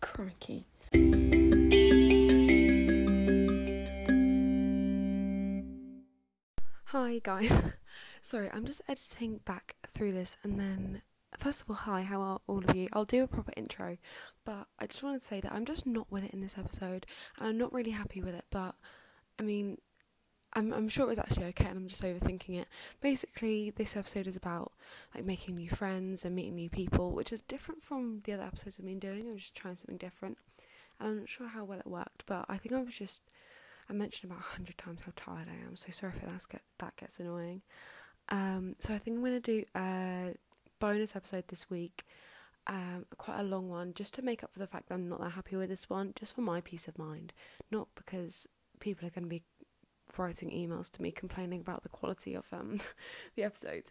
Crikey. Hi, guys. Sorry, I'm just editing back through this and then. First of all, hi, how are all of you? I'll do a proper intro, but I just wanted to say that I'm just not with it in this episode, and I'm not really happy with it. But I mean, I'm I'm sure it was actually okay, and I'm just overthinking it. Basically, this episode is about like making new friends and meeting new people, which is different from the other episodes I've been doing. I was just trying something different, and I'm not sure how well it worked, but I think I was just I mentioned about a hundred times how tired I am, so sorry if that's get that gets annoying. Um, so I think I'm gonna do a bonus episode this week, um, quite a long one, just to make up for the fact that I'm not that happy with this one, just for my peace of mind, not because people are gonna be writing emails to me complaining about the quality of um the episodes.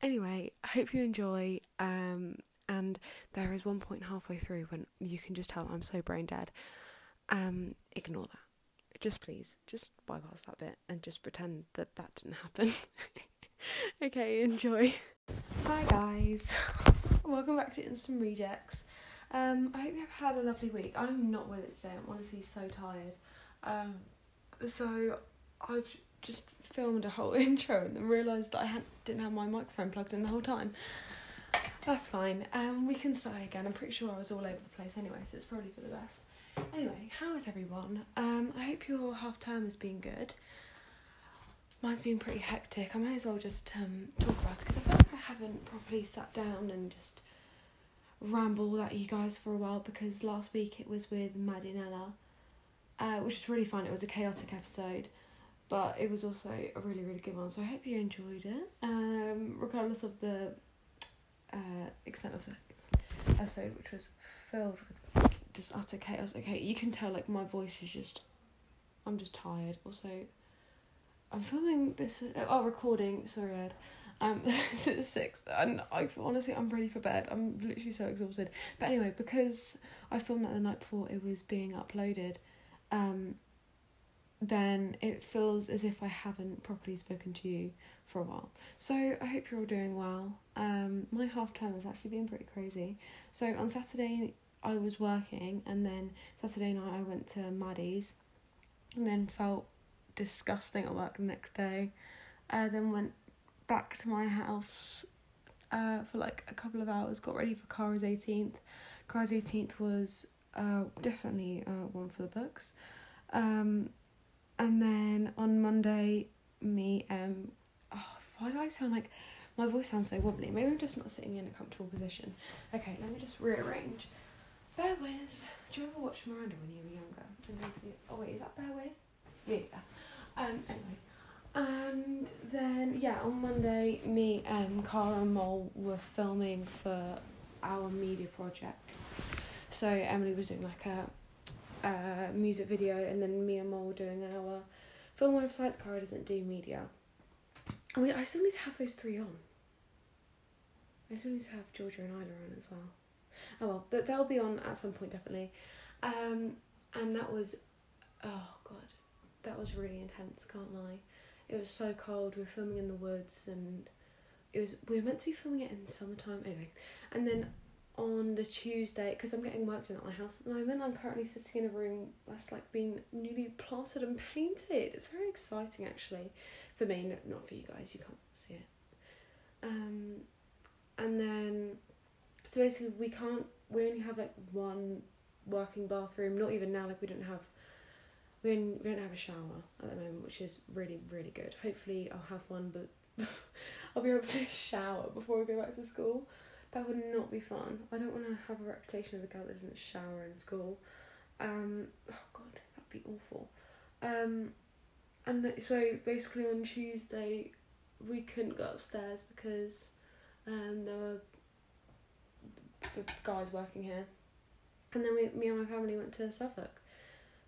Anyway, I hope you enjoy. Um, and there is one point halfway through when you can just tell I'm so brain dead. Um, ignore that. Just please, just bypass that bit and just pretend that that didn't happen. okay, enjoy. Hi guys, welcome back to Instant Rejects. Um, I hope you've had a lovely week. I'm not with it today. I'm honestly so tired. Um, so I've just filmed a whole intro and then realised that I had, didn't have my microphone plugged in the whole time. That's fine. Um, we can start again. I'm pretty sure I was all over the place anyway, so it's probably for the best. Anyway, how is everyone? Um, I hope your half term has been good. Mine's been pretty hectic. I might as well just um, talk about it because I feel like I haven't properly sat down and just rambled at you guys for a while because last week it was with Maddie and Ella, uh, which was really fun. It was a chaotic episode but it was also a really really good one so i hope you enjoyed it. Um regardless of the uh extent of the episode which was filled with just utter chaos okay you can tell like my voice is just i'm just tired. Also i'm filming this oh recording sorry ed. Um it's at six and i honestly i'm ready for bed. I'm literally so exhausted. But anyway because i filmed that the night before it was being uploaded um then it feels as if I haven't properly spoken to you for a while. So I hope you're all doing well. Um, my half term has actually been pretty crazy. So on Saturday I was working, and then Saturday night I went to Maddie's, and then felt disgusting at work the next day. Uh, then went back to my house uh, for like a couple of hours. Got ready for Cara's eighteenth. Cara's eighteenth was uh, definitely uh, one for the books. Um, and then on Monday, me um, oh, why do I sound like my voice sounds so wobbly? Maybe I'm just not sitting in a comfortable position. Okay, let me just rearrange. Bear with. Do you ever watch Miranda when you were younger? Oh wait, is that Bear with? Yeah. Um. Anyway. And then yeah, on Monday, me, um, Cara and Mole were filming for our media projects. So Emily was doing like a uh, music video, and then me and Mo were doing our film websites. Cara doesn't do media. We, I still need to have those three on. I still need to have Georgia and Isla on as well. Oh well, th- they'll be on at some point definitely. Um, and that was, oh god, that was really intense. Can't lie. It was so cold. We were filming in the woods, and it was we were meant to be filming it in summertime anyway. And then on the Tuesday because I'm getting work done at my house at the moment. I'm currently sitting in a room that's like been newly plastered and painted. It's very exciting actually for me, no, not for you guys. You can't see it. Um, and then so basically we can't. We only have like one working bathroom. Not even now. Like we don't have. We we don't have a shower at the moment, which is really really good. Hopefully I'll have one, but I'll be able to shower before we go back to school. That would not be fun. I don't want to have a reputation of a girl that doesn't shower in school. Um, oh god, that'd be awful. Um, and th- so basically on Tuesday, we couldn't go upstairs because um, there were the guys working here. And then we, me and my family went to Suffolk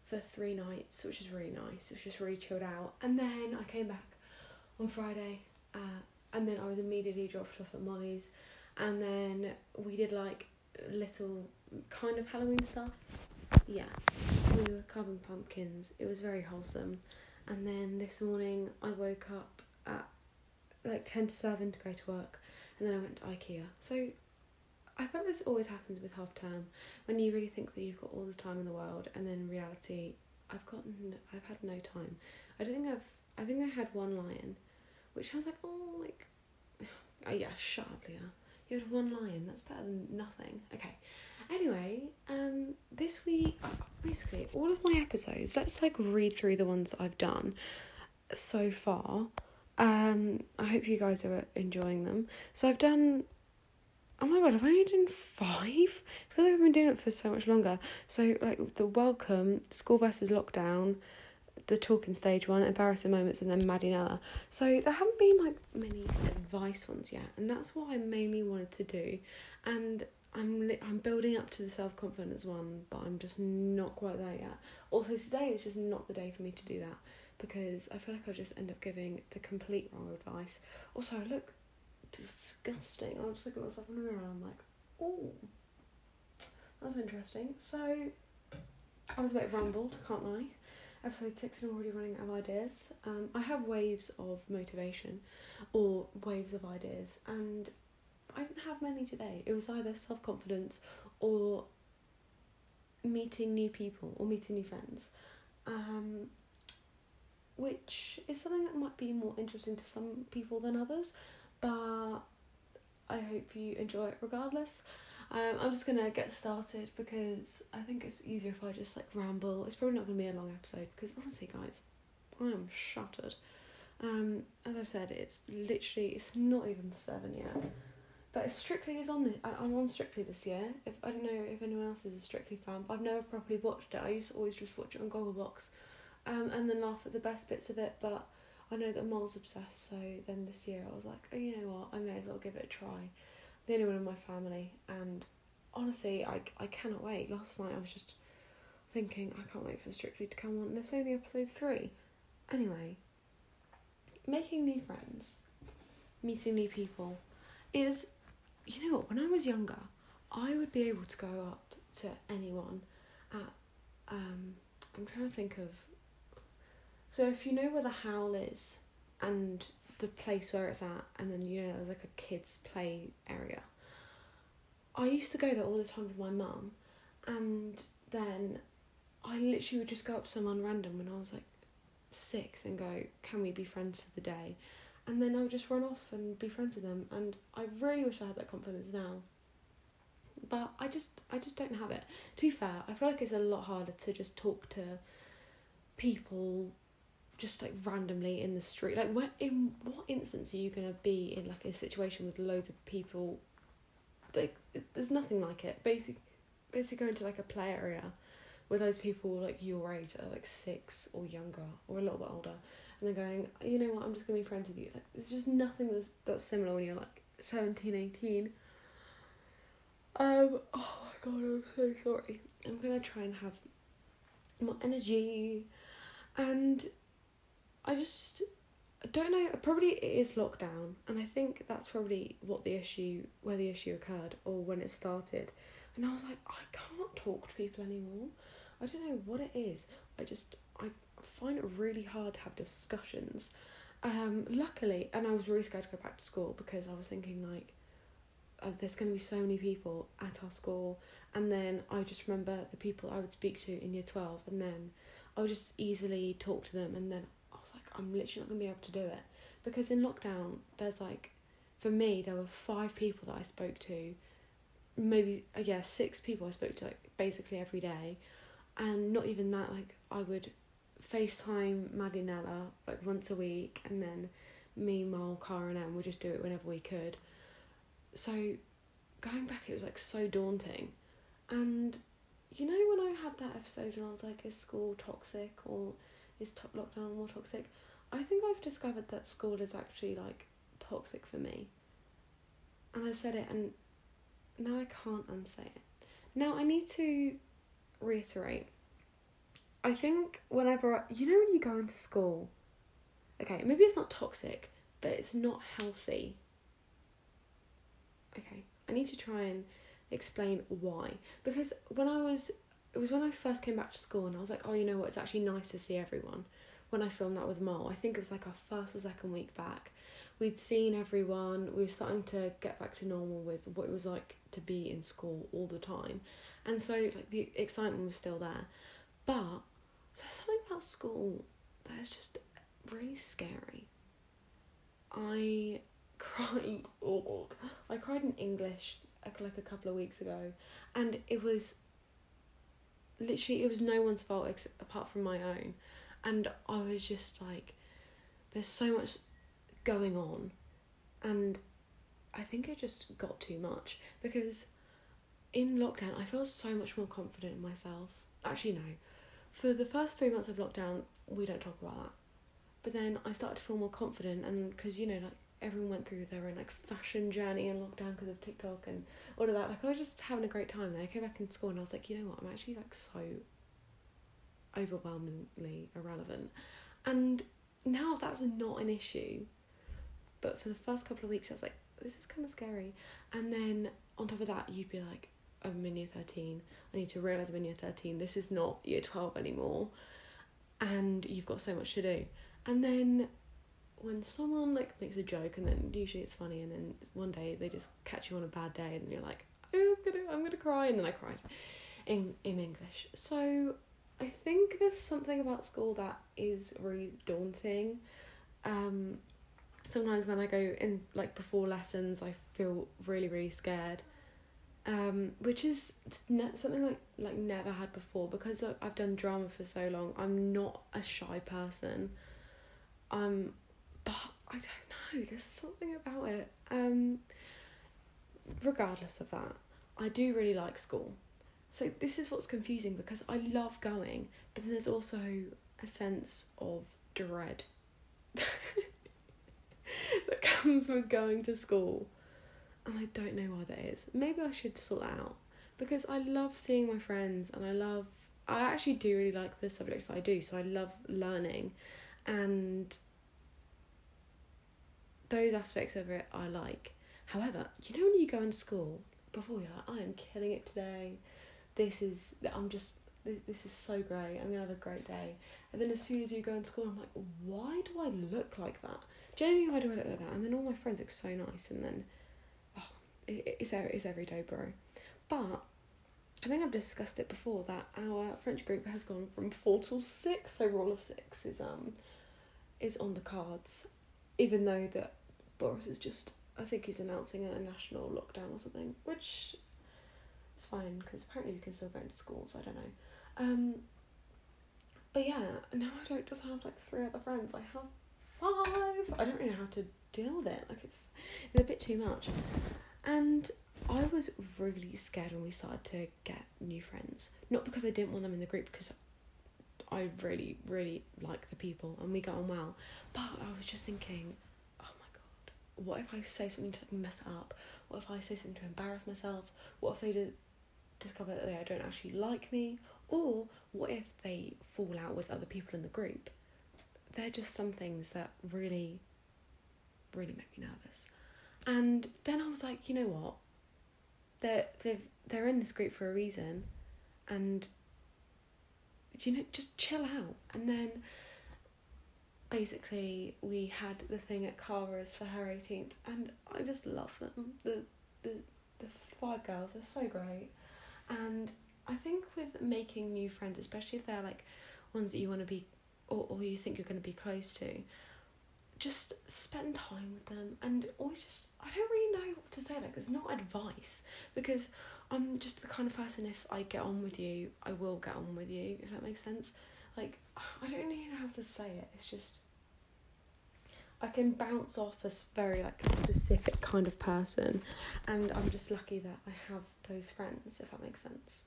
for three nights, which was really nice. It was just really chilled out. And then I came back on Friday, uh, and then I was immediately dropped off at Molly's and then we did like little kind of Halloween stuff. Yeah, we were carving pumpkins. It was very wholesome. And then this morning I woke up at like ten to seven to go to work, and then I went to IKEA. So I feel this always happens with half term when you really think that you've got all the time in the world, and then reality, I've gotten, I've had no time. I don't think I've, I think I had one lie-in, which I was like, oh, like, oh yeah, shut up, Leah. You had one lie-in. That's better than nothing. Okay. Anyway, um, this week, basically, all of my episodes. Let's like read through the ones I've done so far. Um, I hope you guys are enjoying them. So I've done. Oh my god, I've only done five. I feel like I've been doing it for so much longer. So like the welcome, school versus lockdown, the talking stage one, embarrassing moments, and then Maddie and Ella. So there haven't been like many advice ones yet, and that's what I mainly wanted to do. And I'm li- I'm building up to the self confidence one, but I'm just not quite there yet. Also, today is just not the day for me to do that because I feel like I'll just end up giving the complete wrong advice. Also, I look disgusting. I just look at myself in the mirror and I'm like, oh, that's interesting. So I was a bit rambled, can't lie. Episode six, and I'm already running out of ideas. Um, I have waves of motivation, or waves of ideas, and I didn't have many today. It was either self confidence or meeting new people or meeting new friends, um, which is something that might be more interesting to some people than others, but I hope you enjoy it regardless. Um, I'm just gonna get started because I think it's easier if I just like ramble. It's probably not gonna be a long episode because honestly, guys, I am shattered. Um, as I said, it's literally it's not even seven yet. But Strictly is on this. I, am on Strictly this year. If I don't know if anyone else is a Strictly fan, but I've never properly watched it. I used to always just watch it on Gogglebox, um, and then laugh at the best bits of it. But I know that Mole's obsessed, so then this year I was like, oh, you know what? I may as well give it a try. The only one in my family, and honestly, I I cannot wait. Last night I was just thinking I can't wait for Strictly to come on, and it's only episode three. Anyway, making new friends, meeting new people, is you know what, when I was younger, I would be able to go up to anyone at, um, I'm trying to think of, so if you know where the Howl is and the place where it's at, and then you know there's like a kids' play area. I used to go there all the time with my mum, and then I literally would just go up to someone random when I was like six and go, "Can we be friends for the day?" and then I would just run off and be friends with them. And I really wish I had that confidence now. But I just I just don't have it. To be fair, I feel like it's a lot harder to just talk to people just like randomly in the street. Like when in what instance are you gonna be in like a situation with loads of people like there's nothing like it. Basically basically going to like a play area with those people like your age are like six or younger or a little bit older and they're going, you know what, I'm just going to be friends with you. Like, there's just nothing that's, that's similar when you're like 17, 18. Um, oh my god, I'm so sorry. I'm going to try and have more energy and I just don't know, probably it is lockdown and I think that's probably what the issue, where the issue occurred or when it started. And I was like, I can't talk to people anymore. I don't know what it is. I just I find it really hard to have discussions. Um, luckily, and I was really scared to go back to school because I was thinking like, uh, there's going to be so many people at our school, and then I just remember the people I would speak to in year twelve, and then I would just easily talk to them, and then I'm literally not going to be able to do it because in lockdown, there's like, for me, there were five people that I spoke to, maybe uh, yeah, six people I spoke to like basically every day, and not even that. Like I would FaceTime Maddie and Ella like once a week, and then me, Mal, Cara, and Em would just do it whenever we could. So going back, it was like so daunting. And you know, when I had that episode and I was like, is school toxic or is top lockdown more toxic? I think I've discovered that school is actually like toxic for me. And I've said it, and now I can't unsay it. Now I need to reiterate I think whenever I, you know when you go into school, okay, maybe it's not toxic, but it's not healthy. Okay, I need to try and explain why because when I was it was when I first came back to school and I was like, oh, you know what, it's actually nice to see everyone. When I filmed that with Mo, I think it was like our first or second week back. We'd seen everyone. We were starting to get back to normal with what it was like to be in school all the time, and so like the excitement was still there, but there's something about school that is just really scary. I cried. Oh I cried in English like, like a couple of weeks ago, and it was literally it was no one's fault ex- apart from my own, and I was just like, there's so much going on, and I think it just got too much because in lockdown I felt so much more confident in myself. Actually, no, for the first three months of lockdown we don't talk about that, but then I started to feel more confident, and because you know like everyone went through their own like fashion journey in lockdown because of TikTok and all of that. Like I was just having a great time there. I came back in school and I was like, you know what, I'm actually like so overwhelmingly irrelevant. And now that's not an issue. But for the first couple of weeks I was like, this is kinda scary. And then on top of that you'd be like, oh, I'm in year thirteen. I need to realise I'm in year thirteen. This is not year twelve anymore. And you've got so much to do. And then when someone like makes a joke and then usually it's funny and then one day they just catch you on a bad day and you're like I'm gonna I'm gonna cry and then I cried in in English. So I think there's something about school that is really daunting. Um, sometimes when I go in like before lessons, I feel really really scared. Um, which is ne- something like like never had before because I've done drama for so long. I'm not a shy person. Um, but I don't know. There's something about it. Um, regardless of that, I do really like school. So this is what's confusing because I love going, but then there's also a sense of dread that comes with going to school. And I don't know why that is. Maybe I should sort that out. Because I love seeing my friends and I love I actually do really like the subjects I do, so I love learning and those aspects of it I like. However, you know when you go in school before you're like, I am killing it today. This is I'm just this, is so great. I'm gonna have a great day. And then as soon as you go into school, I'm like, why do I look like that? Generally, why do I look like that? And then all my friends look so nice, and then oh, it, it's it's every day, bro. But I think I've discussed it before that our French group has gone from four to six, so rule of six is um is on the cards, even though that Boris is just I think he's announcing a national lockdown or something, which is fine because apparently we can still go into schools. I don't know. Um, but yeah, now I don't just have like three other friends. I have five. I don't really know how to deal with it. Like it's it's a bit too much, and I was really scared when we started to get new friends. Not because I didn't want them in the group, because I really, really like the people and we got on well. But I was just thinking, oh my god, what if I say something to mess it up? What if I say something to embarrass myself? What if they did discover that they don't actually like me? Or what if they fall out with other people in the group? They're just some things that really, really make me nervous. And then I was like, you know what? They're they've they're in this group for a reason, and you know just chill out. And then basically we had the thing at Cara's for her eighteenth, and I just love them. The the the five girls are so great, and I think with making new friends, especially if they're like ones that you want to be or, or you think you're going to be close to, just spend time with them and always just I don't really know what to say like there's not advice because I'm just the kind of person if I get on with you I will get on with you if that makes sense. Like I don't really know how to say it. It's just I can bounce off a very like specific kind of person and I'm just lucky that I have those friends if that makes sense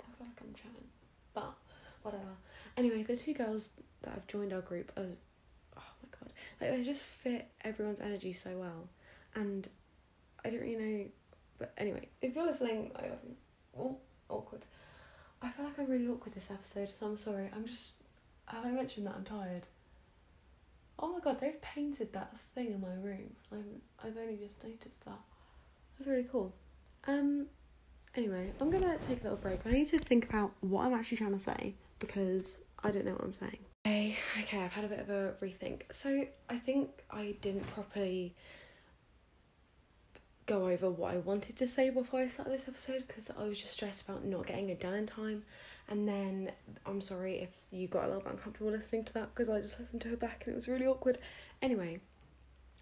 I feel like I'm chatting but whatever anyway the two girls that have joined our group are oh my god, like they just fit everyone's energy so well, and I don't really know. But anyway, if you're listening, I love you. Oh, awkward. I feel like I'm really awkward this episode, so I'm sorry. I'm just. Have I mentioned that I'm tired? Oh my god, they've painted that thing in my room. I'm. I've only just noticed that. That's really cool. Um. Anyway, I'm gonna take a little break. I need to think about what I'm actually trying to say because I don't know what I'm saying. Okay, okay, I've had a bit of a rethink. So I think I didn't properly go over what I wanted to say before I started this episode because I was just stressed about not getting it done in time. And then I'm sorry if you got a little bit uncomfortable listening to that because I just listened to her back and it was really awkward. Anyway,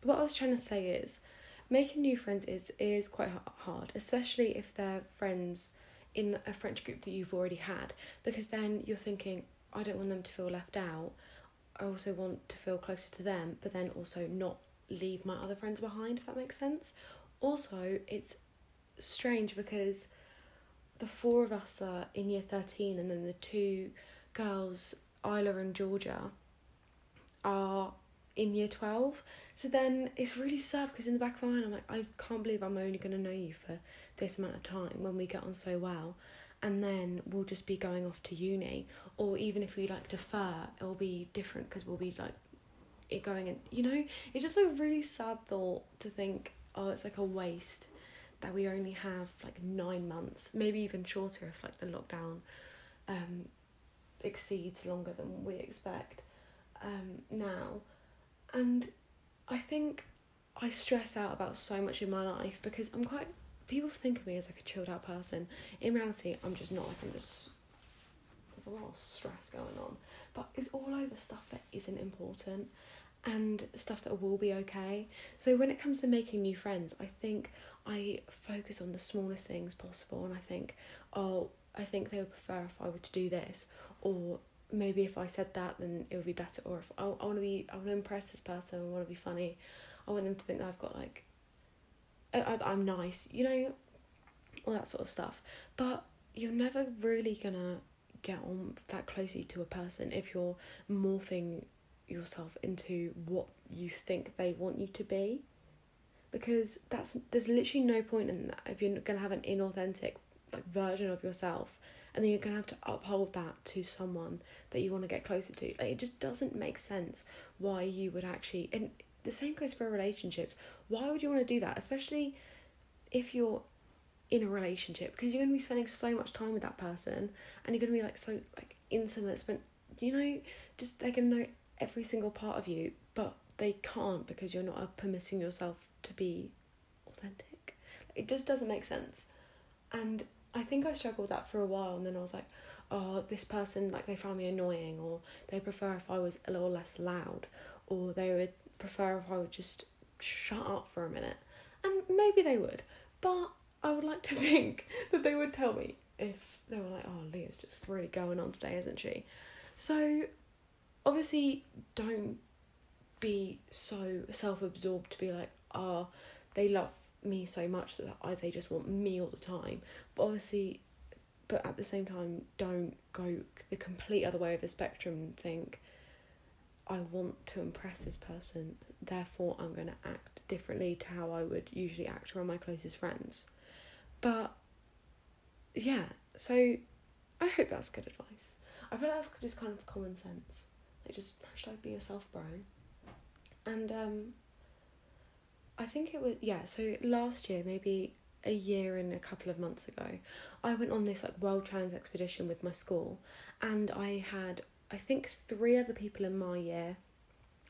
what I was trying to say is making new friends is is quite hard, especially if they're friends in a French group that you've already had because then you're thinking I don't want them to feel left out. I also want to feel closer to them, but then also not leave my other friends behind, if that makes sense. Also, it's strange because the four of us are in year 13, and then the two girls, Isla and Georgia, are in year 12. So then it's really sad because in the back of my mind, I'm like, I can't believe I'm only going to know you for this amount of time when we get on so well. And then we'll just be going off to uni, or even if we like defer, it'll be different because we'll be like it going in. You know, it's just a really sad thought to think, oh, it's like a waste that we only have like nine months, maybe even shorter if like the lockdown um, exceeds longer than we expect um, now. And I think I stress out about so much in my life because I'm quite. People think of me as like a chilled out person. In reality, I'm just not. Like I'm just. There's a lot of stress going on, but it's all over stuff that isn't important and stuff that will be okay. So when it comes to making new friends, I think I focus on the smallest things possible and I think, oh, I think they would prefer if I were to do this or maybe if I said that then it would be better or if oh, I, I want to be I want to impress this person, I want to be funny. I want them to think that I've got like I, I'm nice, you know, all that sort of stuff. But you're never really gonna get on that closely to a person if you're morphing yourself into what you think they want you to be. Because that's there's literally no point in that if you're going to have an inauthentic like version of yourself and then you're going to have to uphold that to someone that you want to get closer to. Like it just doesn't make sense why you would actually and the same goes for relationships. Why would you want to do that? Especially if you're in a relationship because you're going to be spending so much time with that person and you're going to be like so like intimate spent you know just they're going to know every single part of you, but they can't because you're not permitting yourself to be authentic. It just doesn't make sense. And I think I struggled with that for a while, and then I was like, oh, this person, like, they found me annoying, or they prefer if I was a little less loud, or they would prefer if I would just shut up for a minute. And maybe they would, but I would like to think that they would tell me if they were like, oh, Leah's just really going on today, isn't she? So obviously don't be so self-absorbed to be like ah oh, they love me so much that I, they just want me all the time. But obviously but at the same time don't go the complete other way of the spectrum and think I want to impress this person therefore I'm going to act differently to how I would usually act around my closest friends. But yeah so I hope that's good advice. I feel like that's just kind of common sense like just hashtag be yourself, bro. And um, I think it was yeah. So last year, maybe a year and a couple of months ago, I went on this like world challenge expedition with my school, and I had I think three other people in my year,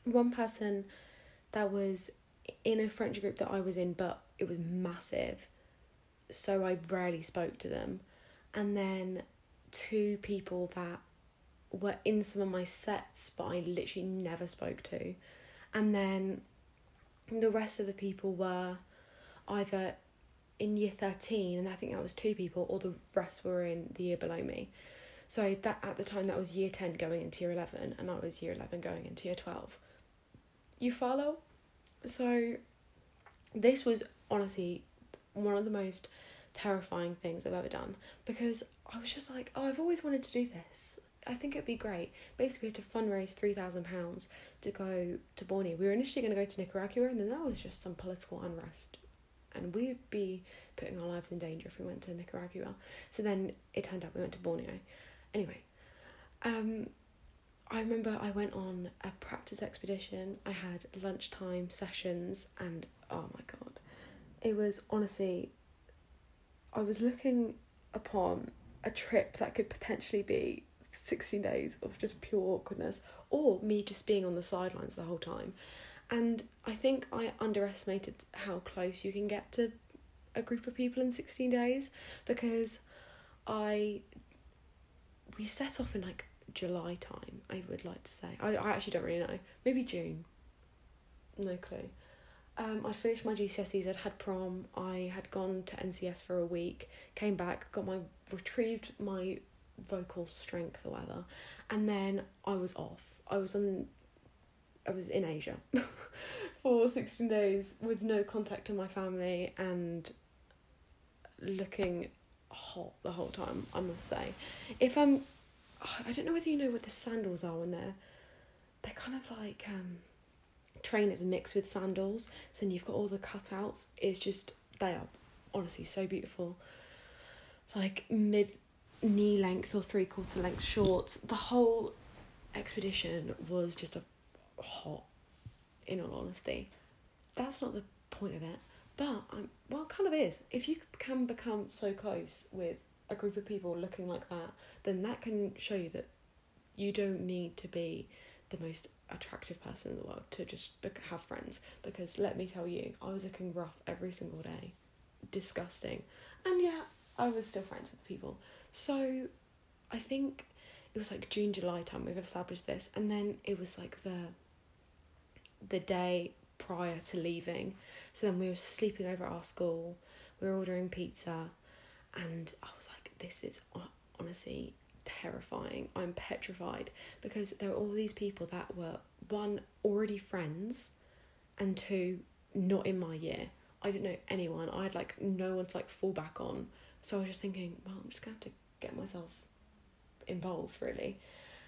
one person that was in a French group that I was in, but it was massive, so I rarely spoke to them, and then two people that were in some of my sets, but I literally never spoke to. And then the rest of the people were either in year 13, and I think that was two people, or the rest were in the year below me. So that at the time that was year 10 going into year 11, and I was year 11 going into year 12. You follow? So this was honestly one of the most terrifying things I've ever done because I was just like, oh, I've always wanted to do this. I think it'd be great. Basically, we had to fundraise three thousand pounds to go to Borneo. We were initially going to go to Nicaragua, and then that was just some political unrest, and we'd be putting our lives in danger if we went to Nicaragua. So then it turned out we went to Borneo. Anyway, um, I remember I went on a practice expedition. I had lunchtime sessions, and oh my god, it was honestly. I was looking upon a trip that could potentially be 16 days of just pure awkwardness or me just being on the sidelines the whole time. And I think I underestimated how close you can get to a group of people in 16 days because I we set off in like July time, I would like to say. I, I actually don't really know. Maybe June. No clue. Um, I'd finished my GCSEs, I'd had prom, I had gone to NCS for a week, came back, got my retrieved my vocal strength or whatever, and then I was off. I was on I was in Asia for 16 days with no contact to my family and looking hot the whole time, I must say. If I'm I don't know whether you know what the sandals are when they're they're kind of like um trainers mixed with sandals. So then you've got all the cutouts. It's just they are honestly so beautiful. Like mid knee length or three quarter length shorts. The whole expedition was just a hot, in all honesty. That's not the point of it. But I'm well, it kind of is. If you can become so close with a group of people looking like that, then that can show you that you don't need to be the most attractive person in the world to just have friends. Because let me tell you, I was looking rough every single day, disgusting, and yeah, I was still friends with people. So, I think it was like June, July time we've established this, and then it was like the the day prior to leaving. So then we were sleeping over at our school. We were ordering pizza, and I was like, "This is honestly terrifying. I'm petrified because there are all these people that were one already friends, and two not in my year. I didn't know anyone. I had like no one to like fall back on. So I was just thinking, well, I'm just gonna have to get myself involved really.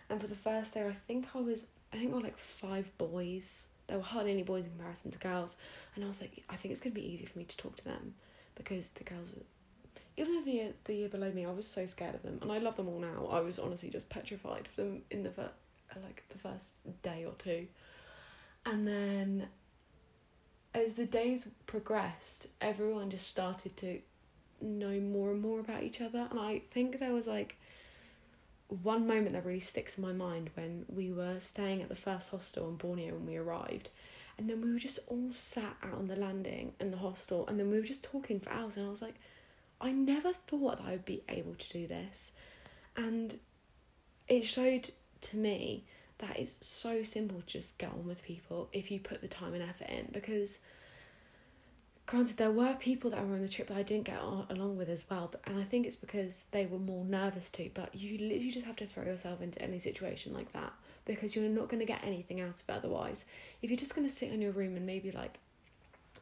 And for the first day, I think I was, I think I was like five boys. There were hardly any boys in comparison to girls, and I was like, I think it's gonna be easy for me to talk to them because the girls were even though the year, the year below me, I was so scared of them, and I love them all now. I was honestly just petrified of them in the fir- like the first day or two, and then as the days progressed, everyone just started to know more and more about each other, and I think there was like one moment that really sticks in my mind when we were staying at the first hostel in Borneo when we arrived. And then we were just all sat out on the landing in the hostel, and then we were just talking for hours. And I was like, I never thought that I would be able to do this. And it showed to me that it's so simple to just get on with people if you put the time and effort in. Because, granted, there were people that were on the trip that I didn't get on, along with as well. But, and I think it's because they were more nervous too. But you literally just have to throw yourself into any situation like that because you're not going to get anything out of it otherwise. If you're just going to sit in your room and maybe like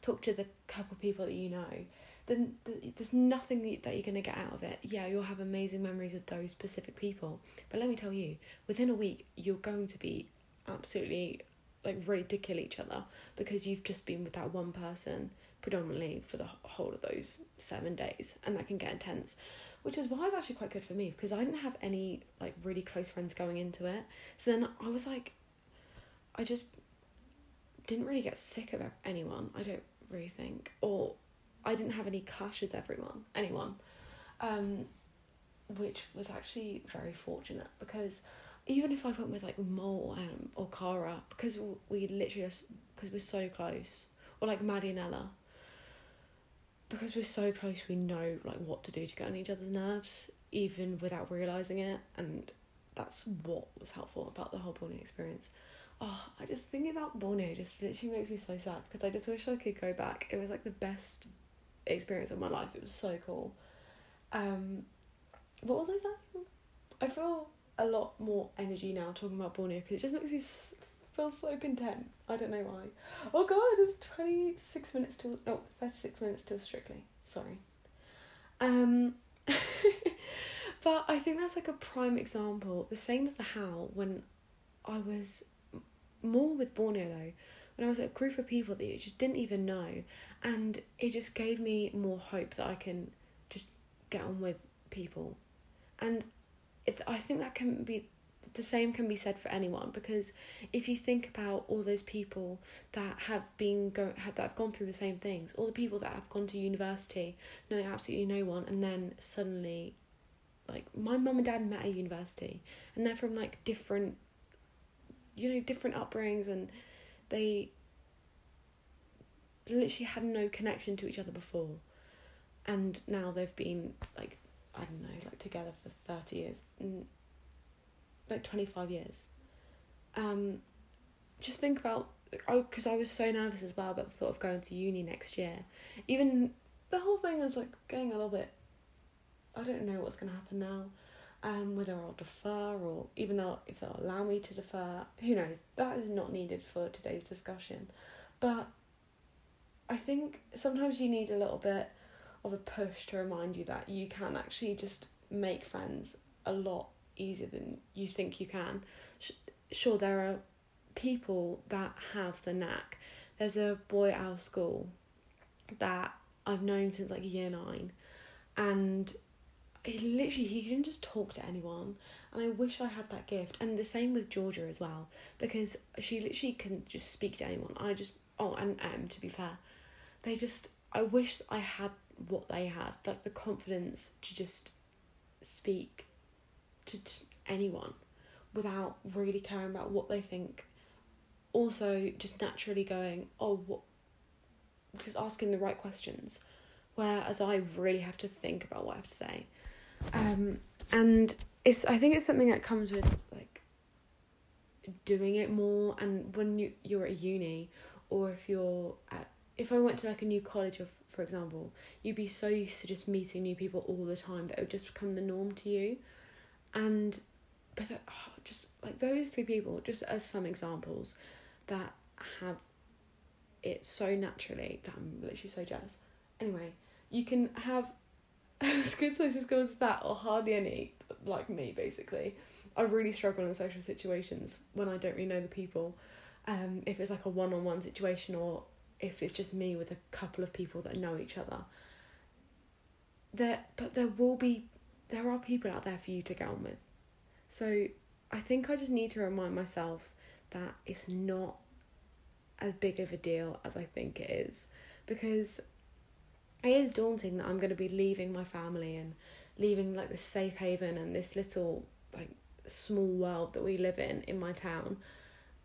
talk to the couple people that you know then there's nothing that you're going to get out of it. Yeah, you'll have amazing memories with those specific people. But let me tell you, within a week, you're going to be absolutely like ready to kill each other because you've just been with that one person predominantly for the whole of those seven days. And that can get intense. Which is why it's actually quite good for me because I didn't have any like really close friends going into it. So then I was like, I just didn't really get sick of anyone. I don't really think. Or I didn't have any clash with everyone, anyone, um, which was actually very fortunate because even if I went with like Mo um, or Cara, because we literally because we're so close, or like Maddie and Ella, because we're so close, we know like what to do to get on each other's nerves, even without realizing it, and that's what was helpful about the whole Borneo experience. Oh, I just thinking about Borneo just literally makes me so sad because I just wish I could go back. It was like the best experience of my life. It was so cool. Um, what was I saying? I feel a lot more energy now talking about Borneo because it just makes me feel so content. I don't know why. Oh god, it's 26 minutes till, no, 36 minutes till Strictly. Sorry. Um, but I think that's like a prime example. The same as the how when I was more with Borneo though when I was a group of people that you just didn't even know, and it just gave me more hope that I can just get on with people, and it, I think that can be the same can be said for anyone because if you think about all those people that have been go have, that have gone through the same things, all the people that have gone to university knowing absolutely no one, and then suddenly, like my mum and dad met at university, and they're from like different, you know, different upbringings and they literally had no connection to each other before. and now they've been like I don't know, like together for thirty years, like twenty five years. Um, just think about oh, because I was so nervous as well about the thought of going to uni next year. Even the whole thing is like going a little bit. I don't know what's gonna happen now, um, whether I'll defer or even though if they'll allow me to defer, who knows? That is not needed for today's discussion, but I think sometimes you need a little bit of a push to remind you that you can actually just make friends a lot easier than you think you can. Sure, there are people that have the knack. There's a boy at our school that I've known since like year nine, and he literally he can just talk to anyone, and I wish I had that gift. And the same with Georgia as well, because she literally can just speak to anyone. I just oh and M to be fair, they just I wish I had what they had, like the confidence to just speak to anyone without really caring about what they think. Also, just naturally going, oh, what? Just asking the right questions, whereas I really have to think about what I have to say. Um, and it's I think it's something that comes with like doing it more, and when you you're at uni, or if you're at if I went to like a new college, or for example, you'd be so used to just meeting new people all the time that it would just become the norm to you, and but that, oh, just like those three people, just as some examples that have it so naturally that I'm literally so jealous. Anyway, you can have as good social skills as that, or hardly any, like me basically. I really struggle in social situations when I don't really know the people. Um, if it's like a one on one situation or if it's just me with a couple of people that know each other. There, but there will be, there are people out there for you to get on with. So I think I just need to remind myself that it's not as big of a deal as I think it is, because it is daunting that I'm going to be leaving my family and leaving like this safe haven and this little like small world that we live in in my town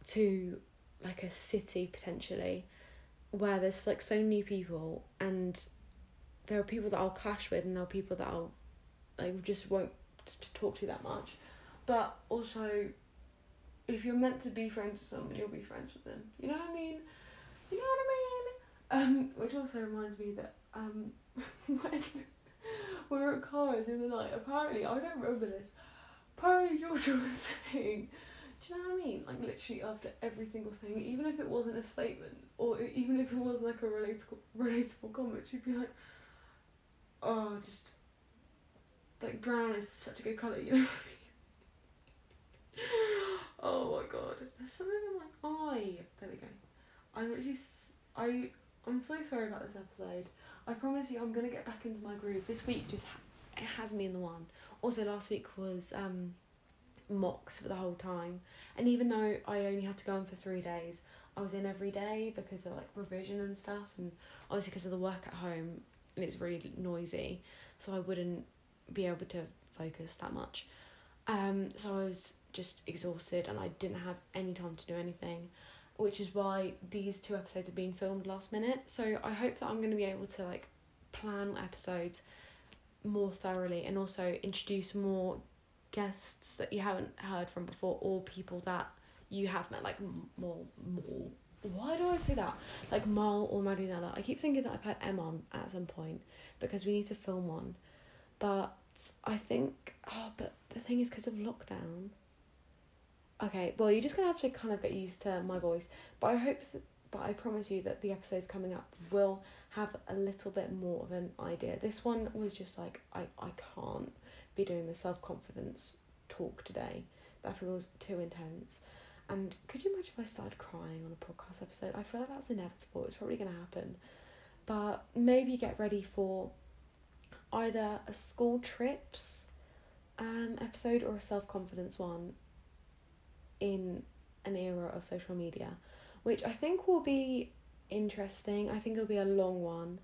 to like a city potentially where there's like so many people and there are people that I'll clash with and there are people that I'll like just won't t- talk to you that much. But also if you're meant to be friends with someone, you'll be friends with them. You know what I mean? You know what I mean? Um, which also reminds me that um when we were at Cara's in the night, apparently I don't remember this. Apparently Georgia was saying do you know what I mean? Like literally after every single thing, even if it wasn't a statement or even if it was like a relatable relatable comment, she'd be like, "Oh, just like brown is such a good color," you know. oh my god, there's something in my eye. There we go. I'm actually I I'm so sorry about this episode. I promise you, I'm gonna get back into my groove. This week just ha- it has me in the one. Also, last week was um mocks for the whole time. And even though I only had to go in for three days, I was in every day because of like revision and stuff, and obviously because of the work at home, and it's really noisy, so I wouldn't be able to focus that much. Um, so I was just exhausted, and I didn't have any time to do anything, which is why these two episodes have been filmed last minute. So I hope that I'm going to be able to like plan episodes more thoroughly and also introduce more guests that you haven't heard from before or people that you have met like more more why do I say that? Like Mal or Marinella. I keep thinking that I've had M on at some point because we need to film one. But I think, oh, but the thing is because of lockdown. Okay, well, you're just to have to kind of get used to my voice. But I hope, that, but I promise you that the episodes coming up will have a little bit more of an idea. This one was just like, I, I can't be doing the self confidence talk today. That feels too intense. And could you imagine if I started crying on a podcast episode? I feel like that's inevitable. It's probably going to happen. But maybe get ready for either a school trips um, episode or a self confidence one in an era of social media, which I think will be interesting. I think it'll be a long one.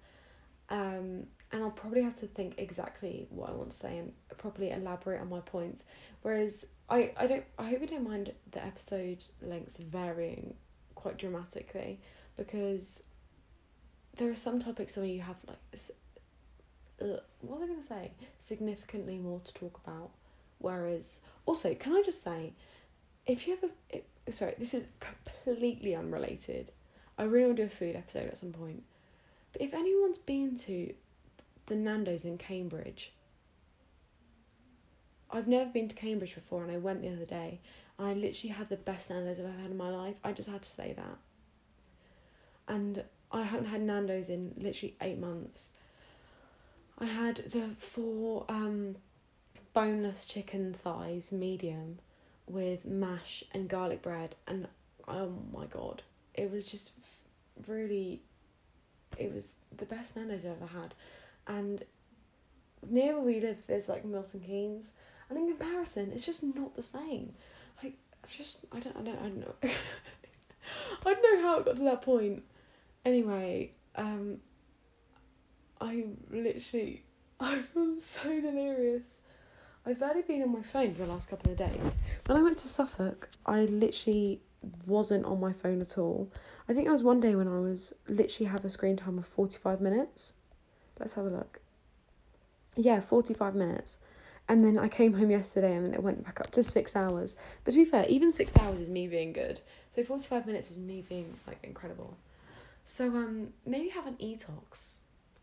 Um, and I'll probably have to think exactly what I want to say and properly elaborate on my points. Whereas I, I don't I hope you don't mind the episode lengths varying quite dramatically because there are some topics where you have like uh, what was I gonna say? Significantly more to talk about. Whereas, also, can I just say, if you ever, it, sorry, this is completely unrelated. I really want to do a food episode at some point. But if anyone's been to the Nando's in Cambridge, I've never been to Cambridge before, and I went the other day. I literally had the best Nando's I've ever had in my life. I just had to say that. And I haven't had Nando's in literally eight months. I had the four um, boneless chicken thighs, medium, with mash and garlic bread, and oh my god, it was just really. It was the best Nando's I've ever had, and near where we live, there's like Milton Keynes, and in comparison, it's just not the same. Like, just I don't, I don't, I don't know. I don't know how it got to that point. Anyway, um, I literally, I feel so delirious. I've barely been on my phone for the last couple of days. When I went to Suffolk, I literally wasn't on my phone at all. I think it was one day when I was literally have a screen time of 45 minutes. Let's have a look. Yeah, 45 minutes. And then I came home yesterday and then it went back up to six hours. But to be fair, even six hours is me being good. So 45 minutes was me being like incredible. So um maybe have an e-tox.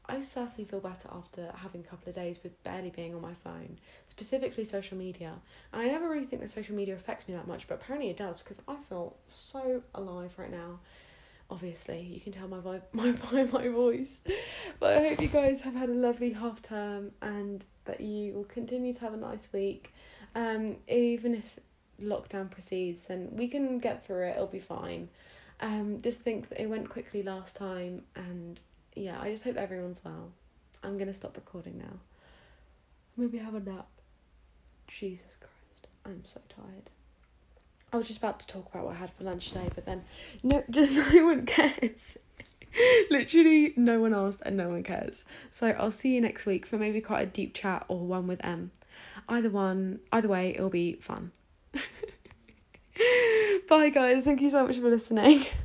I certainly feel better after having a couple of days with barely being on my phone, specifically social media. And I never really think that social media affects me that much, but apparently it does because I feel so alive right now. Obviously, you can tell my vibe, my by my voice. But I hope you guys have had a lovely half term and that you will continue to have a nice week. Um, even if lockdown proceeds, then we can get through it. It'll be fine. Um, just think that it went quickly last time, and yeah, I just hope everyone's well. I'm gonna stop recording now. Maybe have a nap. Jesus Christ, I'm so tired. I was just about to talk about what I had for lunch today, but then no, just no one cares. Literally, no one asked and no one cares. So I'll see you next week for maybe quite a deep chat or one with M. Either one, either way, it'll be fun. Bye, guys. Thank you so much for listening.